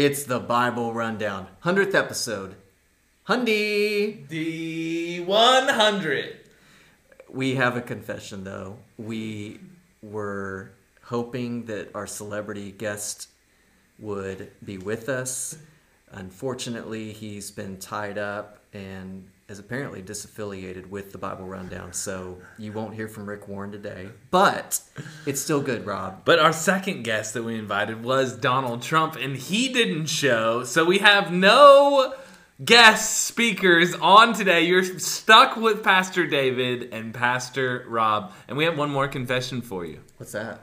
It's the Bible Rundown, 100th episode. Hundy! The 100. We have a confession though. We were hoping that our celebrity guest would be with us. Unfortunately, he's been tied up and is apparently disaffiliated with the Bible Rundown, so you won't hear from Rick Warren today. But it's still good, Rob. But our second guest that we invited was Donald Trump, and he didn't show, so we have no guest speakers on today. You're stuck with Pastor David and Pastor Rob, and we have one more confession for you. What's that?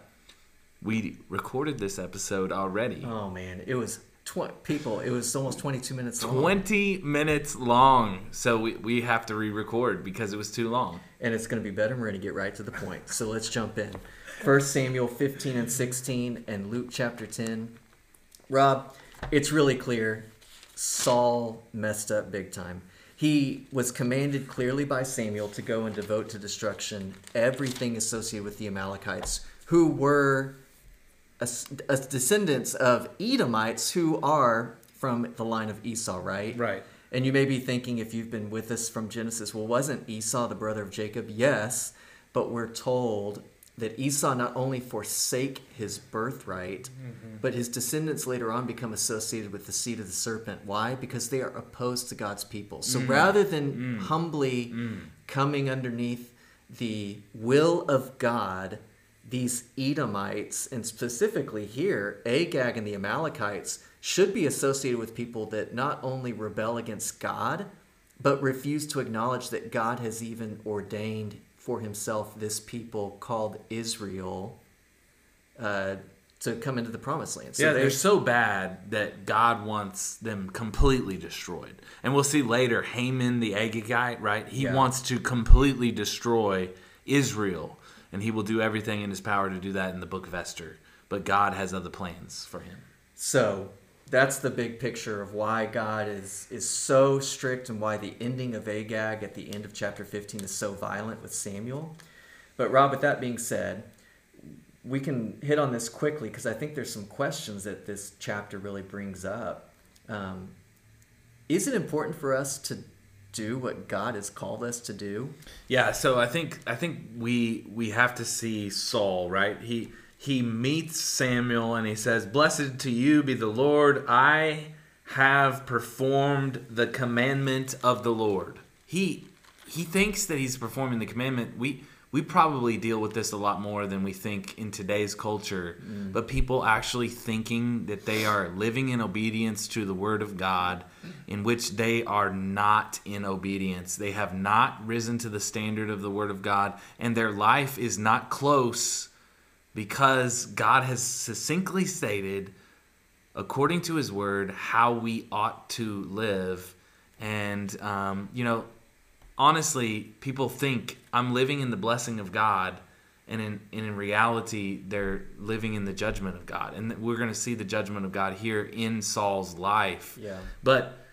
We recorded this episode already. Oh man, it was tw- people. It was almost 22 minutes long. 20 minutes long. So we, we have to re record because it was too long. and it's going to be better. and We're going to get right to the point. So let's jump in. First Samuel 15 and 16 and Luke chapter 10. Rob, it's really clear Saul messed up big time. He was commanded clearly by Samuel to go and devote to destruction everything associated with the Amalekites, who were a, a descendants of Edomites who are from the line of Esau, right? Right. And you may be thinking, if you've been with us from Genesis, well, wasn't Esau the brother of Jacob? Yes, but we're told that Esau not only forsake his birthright, mm-hmm. but his descendants later on become associated with the seed of the serpent. Why? Because they are opposed to God's people. So mm. rather than mm. humbly mm. coming underneath the will of God, these Edomites, and specifically here, Agag and the Amalekites, should be associated with people that not only rebel against God, but refuse to acknowledge that God has even ordained for himself this people called Israel uh, to come into the promised land. yeah, they- they're so bad that God wants them completely destroyed. And we'll see later, Haman the Agagite, right? He Yeah. wants to completely destroy Israel. And he will do everything in his power to do that in the book of Esther. But God has other plans for him. So that's the big picture of why God is is so strict and why the ending of Agag at the end of chapter 15 is so violent with Samuel. But Rob, with that being said, we can hit on this quickly because I think there's some questions that this chapter really brings up. Um, is it important for us to do what God has called us to do? Yeah, so I think I think we we have to see Saul, right? He he meets Samuel and he says, "Blessed to you be the Lord. I have performed the commandment of the Lord." He he thinks that he's performing the commandment. We we probably deal with this a lot more than we think in today's culture. But people actually thinking that they are living in obedience to the word of God, in which they are not in obedience. They have not risen to the standard of the word of God, and their life is not close because God has succinctly stated, according to his word, how we ought to live. And, um, you know, honestly, people think I'm living in the blessing of God, and in, and in reality, they're living in the judgment of God. And we're going to see the judgment of God here in Saul's life. Yeah. But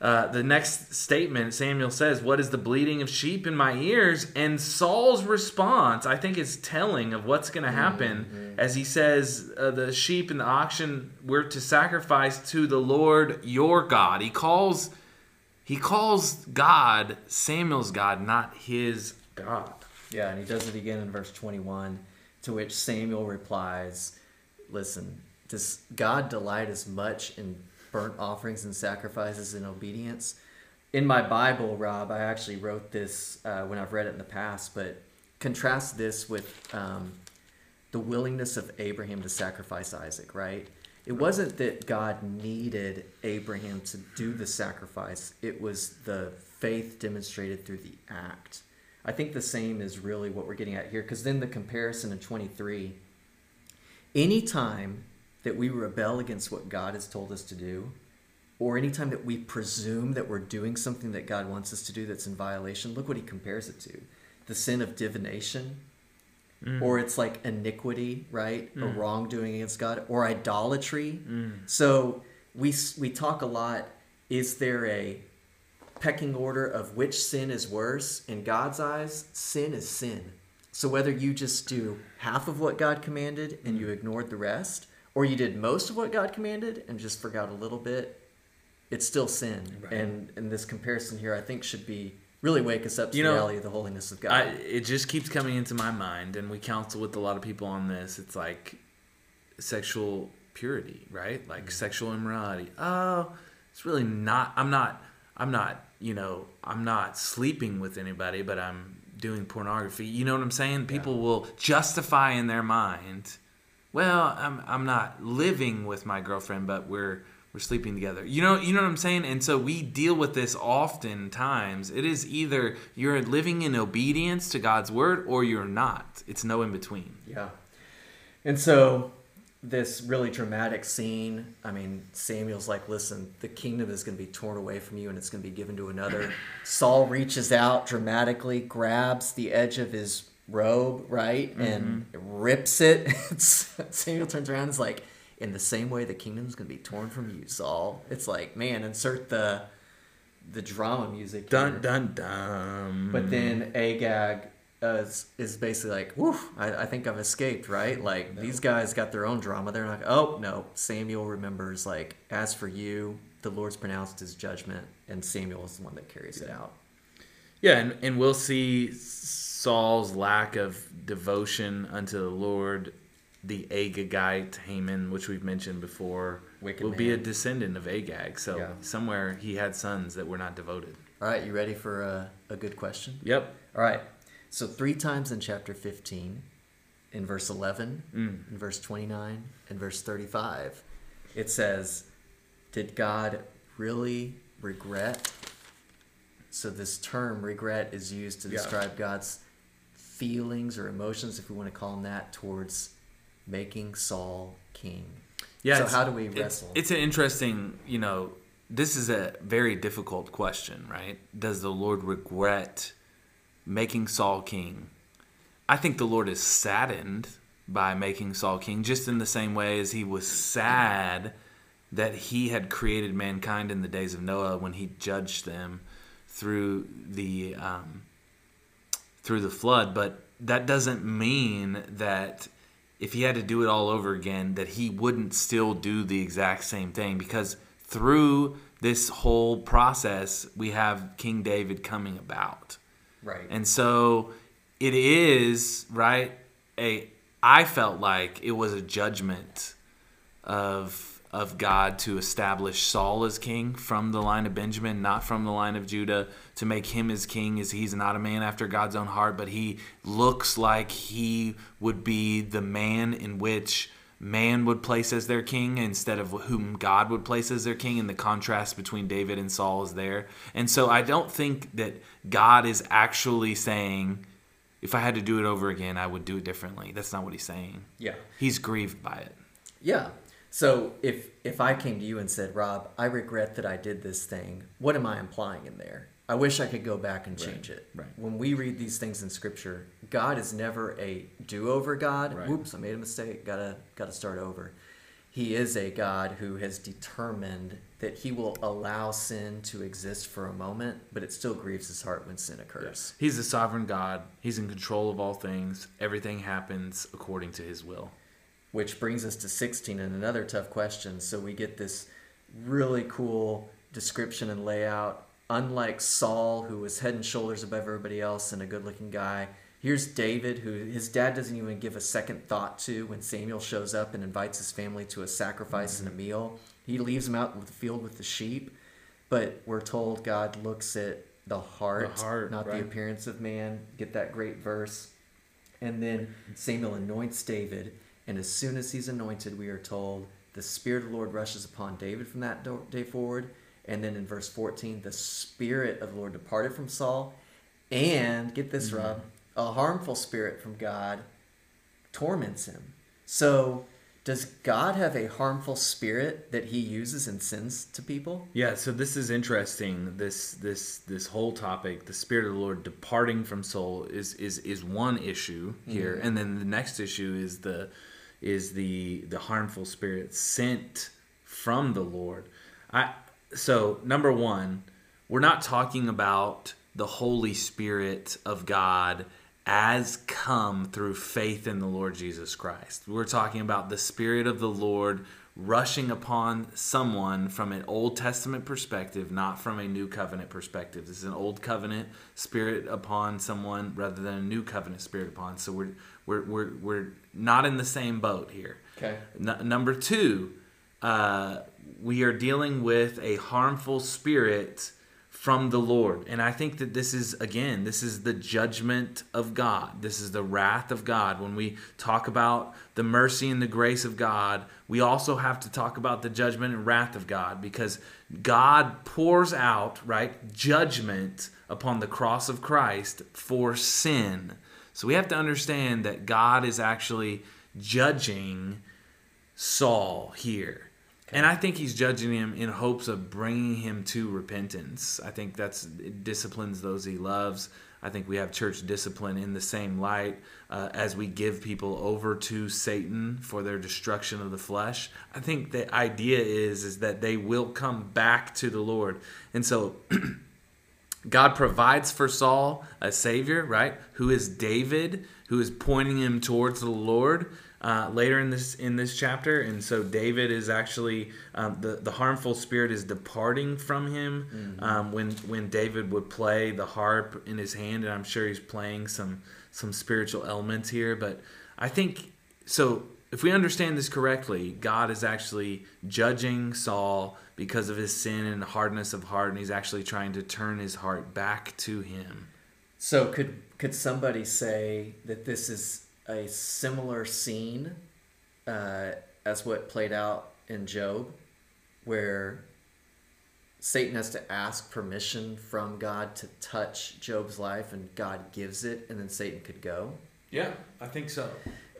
uh, the next statement, Samuel says, What is the bleating of sheep in my ears? And Saul's response, I think, is telling of what's going to happen as he says, uh, The sheep and the oxen were to sacrifice to the Lord your God. He calls. He calls God Samuel's God, not his God. Yeah, and he does it again in verse 21, to which Samuel replies, Listen, does God delight as much in burnt offerings and sacrifices and obedience? In my Bible, Rob, I actually wrote this uh, when I've read it in the past, but contrast this with um, the willingness of Abraham to sacrifice Isaac, right? It wasn't that God needed Abraham to do the sacrifice, it was the faith demonstrated through the act. I think the same is really what we're getting at here because then the comparison in 23 anytime that we rebel against what God has told us to do, or anytime that we presume that we're doing something that God wants us to do that's in violation, look what he compares it to the sin of divination, Mm. or it's like iniquity, right? A mm. wrongdoing against God, or idolatry. Mm. So we, we talk a lot is there a pecking order of which sin is worse? In God's eyes, sin is sin. So whether you just do half of what God commanded and you ignored the rest, or you did most of what God commanded and just forgot a little bit, it's still sin. Right. And and this comparison here, I think, should be really wake us up to You the know, reality of the holiness of God. I, it just keeps coming into my mind, and we counsel with a lot of people on this. It's like sexual purity, right? Like Mm-hmm. sexual immorality. Oh, it's really not. I'm not. I'm not. You know, I'm not sleeping with anybody, but I'm doing pornography. You know what I'm saying? People will justify in their mind. Well, I'm I'm not living with my girlfriend, but we're we're sleeping together. You know, you know what I'm saying? And so we deal with this oftentimes. It is either you're living in obedience to God's word or you're not. It's no in between. Yeah. And so this really dramatic scene, I mean, Samuel's like, listen, the kingdom is going to be torn away from you and it's going to be given to another. Saul reaches out dramatically, grabs the edge of his robe, right? Mm-hmm. And rips it. Samuel turns around and is like, in the same way the kingdom's going to be torn from you, Saul. It's like, man, insert the the drama music. here. Dun dun dun. But then Agag uh, is, is basically like, "Whew, I, I think I've escaped." Right? Like these guys got their own drama. They're not. Oh no, Samuel remembers. Like, as for you, the Lord's pronounced His judgment, and Samuel is the one that carries it out. Yeah, and, and we'll see Saul's lack of devotion unto the Lord, the Agagite Haman, which we've mentioned before, Wicked will be a descendant of Agag. So Yeah. somewhere he had sons that were not devoted. All right, you ready for a, a good question? Yep. All right. So three times in chapter 15, in verse 11, Mm. in verse 29, and verse 35, it says, Did God really regret? So this term regret is used to Yeah. describe God's feelings or emotions, if we want to call them that, towards making Saul king. Yeah. So how do we it's- wrestle? It's, an interesting, you know, this is a very difficult question, right? Does the Lord regret making Saul king? I think the Lord is saddened by making Saul king, just in the same way as he was sad that he had created mankind in the days of Noah when he judged them through the um, through the flood. But that doesn't mean that if he had to do it all over again, that he wouldn't still do the exact same thing because through this whole process, we have King David coming about. right. And so it is, right? A I felt like it was a judgment of of God to establish Saul as king from the line of Benjamin, not from the line of Judah, to make him as king as he's not a man after God's own heart, but he looks like he would be the man in which man would place as their king instead of whom God would place as their king, and the contrast between David and Saul is there. And so I don't think that God is actually saying, if I had to do it over again, I would do it differently. That's not what he's saying. yeah. He's grieved by it. Yeah. So if if I came to you and said, Rob, I regret that I did this thing, what am I implying in there? I wish I could go back and change it. right. When we read these things in Scripture, God is never a do-over God. Right. Whoops, I made a mistake. Gotta gotta start over. He is a God who has determined that He will allow sin to exist for a moment, but it still grieves His heart when sin occurs. He's a sovereign God. He's in control of all things. Everything happens according to his will. Which brings us to 16 and another tough question. So we get this really cool description and layout. Unlike Saul, who was head and shoulders above everybody else and a good looking guy, here's David, who his dad doesn't even give a second thought to when Samuel shows up and invites his family to a sacrifice and a mm-hmm. meal. He leaves him out in the field with the sheep, but we're told God looks at the heart, The heart, not the appearance of man. Get that great verse. And then Samuel anoints David, and as soon as he's anointed, we are told the Spirit of the Lord rushes upon David from that day forward. And then in verse 14, the Spirit of the Lord departed from Saul. And get this, mm-hmm. Rob, a harmful spirit from God torments him. So, does God have a harmful spirit that he uses and sends to people? Yeah, so this is interesting. This this this whole topic, the spirit of the Lord departing from Saul is is is one issue here. Mm-hmm. And then the next issue is the is the the harmful spirit sent from the Lord. I so number 1, we're not talking about the Holy Spirit of God as come through faith in the Lord Jesus Christ. We're talking about the Spirit of the Lord rushing upon someone from an Old Testament perspective, not from a New Covenant perspective. This is an Old Covenant spirit upon someone rather than a New Covenant spirit upon. So we're we're we're, we're not in the same boat here. Okay. N- number two, uh, we are dealing with a harmful spirit from the Lord. And I think that this is, again, this is the judgment of God. This is the wrath of God. When we talk about the mercy and the grace of God, we also have to talk about the judgment and wrath of God because God pours out, right, judgment upon the cross of Christ for sin. So we have to understand that God is actually judging Saul here. And I think he's judging him in hopes of bringing him to repentance. I think that's it disciplines those he loves. I think we have church discipline in the same light uh, as we give people over to Satan for their destruction of the flesh. I think the idea is is that they will come back to the Lord, and so God provides for Saul a savior, right? Who is David, who is pointing him towards the Lord uh, later in this in this chapter, and so David is actually um, the the harmful spirit is departing from him mm-hmm. um, when when David would play the harp in his hand, and I'm sure he's playing some some spiritual elements here. But I think so. If we understand this correctly, God is actually judging Saul because of his sin and hardness of heart, and he's actually trying to turn his heart back to him. So could could somebody say that this is a similar scene uh, as what played out in Job, where Satan has to ask permission from God to touch Job's life, and God gives it, and then Satan could go. Yeah, I think so.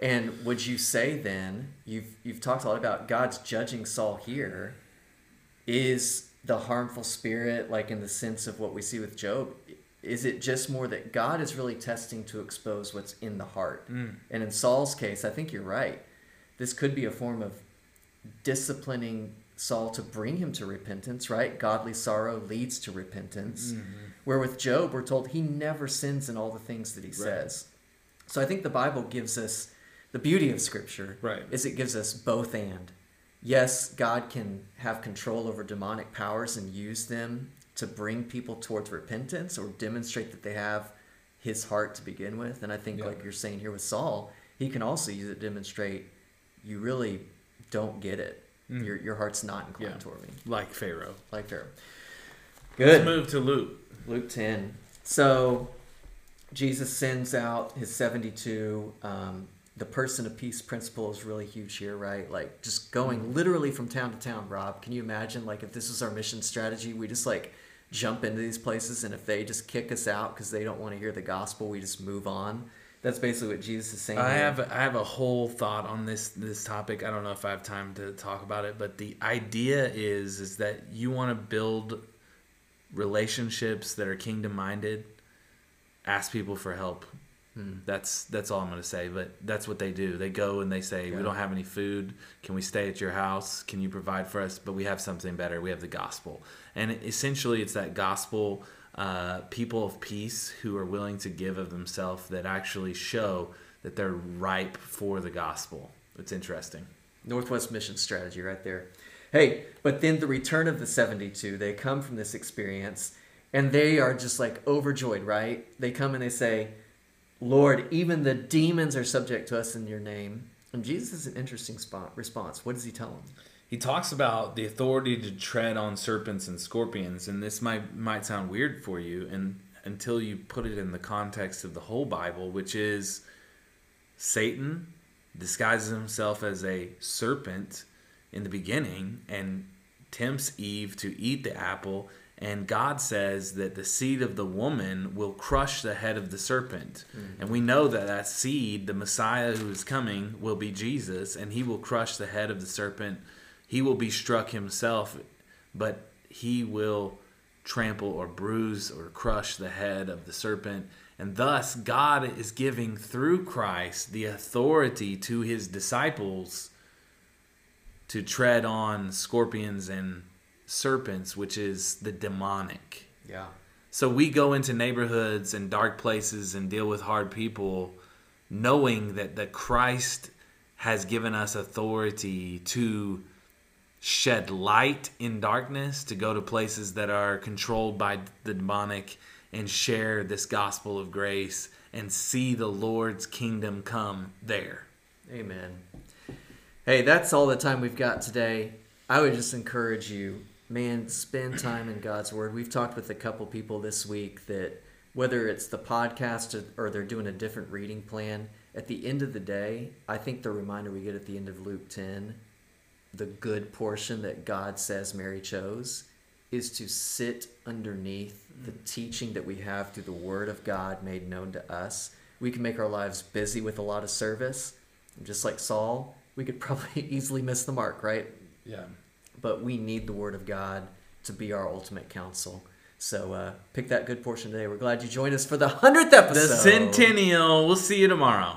And would you say then you've you've talked a lot about God's judging Saul here? Is the harmful spirit like in the sense of what we see with Job? is it just more that God is really testing to expose what's in the heart? Mm. And in Saul's case, I think you're right. This could be a form of disciplining Saul to bring him to repentance, right? Godly sorrow leads to repentance. Mm-hmm. Where with Job, we're told he never sins in all the things that he right. says. So I think the Bible gives us the beauty of Scripture right. is it gives us both and. Yes, God can have control over demonic powers and use them to bring people towards repentance or demonstrate that they have his heart to begin with. And I think, yeah. like you're saying here with Saul, he can also use it to demonstrate you really don't get it. Mm. Your, your heart's not inclined yeah. toward me. Like Pharaoh. Like Pharaoh. Good. Let's move to Luke. Luke 10. So Jesus sends out his 72. Um, the person of peace principle is really huge here, right? Like just going mm. literally from town to town, Rob. Can you imagine like if this was our mission strategy, we just like jump into these places and if they just kick us out because they don't want to hear the gospel we just move on that's basically what jesus is saying i here. have i have a whole thought on this this topic i don't know if i have time to talk about it but the idea is is that you want to build relationships that are kingdom minded ask people for help. That's that's all I'm going to say. But that's what they do. They go and they say, yeah. "We don't have any food. Can we stay at your house? Can you provide for us?" But we have something better. We have the gospel, and essentially, it's that gospel. Uh, people of peace who are willing to give of themselves that actually show that they're ripe for the gospel. It's interesting. Northwest Mission strategy right there. Hey, but then the return of the 72, they come from this experience and they are just like overjoyed, right? They come and they say, Lord, even the demons are subject to us in your name. And Jesus is an interesting spot, response. What does he tell them? He talks about the authority to tread on serpents and scorpions, and this might might sound weird for you, and until you put it in the context of the whole Bible, which is Satan disguises himself as a serpent in the beginning and tempts Eve to eat the apple and God says that the seed of the woman will crush the head of the serpent. Mm-hmm. And we know that that seed, the Messiah who is coming, will be Jesus, and he will crush the head of the serpent. He will be struck himself, but he will trample or bruise or crush the head of the serpent. And thus, God is giving through Christ the authority to his disciples to tread on scorpions and serpents, which is the demonic. Yeah. So we go into neighborhoods and dark places and deal with hard people, knowing that that Christ has given us authority to shed light in darkness, to go to places that are controlled by the demonic and share this gospel of grace and see the Lord's kingdom come there. Amen. Hey, that's all the time we've got today. I would just encourage you, man, spend time in God's Word. We've talked with a couple people this week that whether it's the podcast or they're doing a different reading plan, at the end of the day, I think the reminder we get at the end of Luke 10, the good portion that God says Mary chose, is to sit underneath the mm. teaching that we have through the Word of God made known to us. We can make our lives busy with a lot of service. Just like Saul, we could probably easily miss the mark, right? Yeah. But we need the Word of God to be our ultimate counsel. So uh, pick that good portion today. We're glad you joined us for the 100th episode. The centennial. We'll see you tomorrow.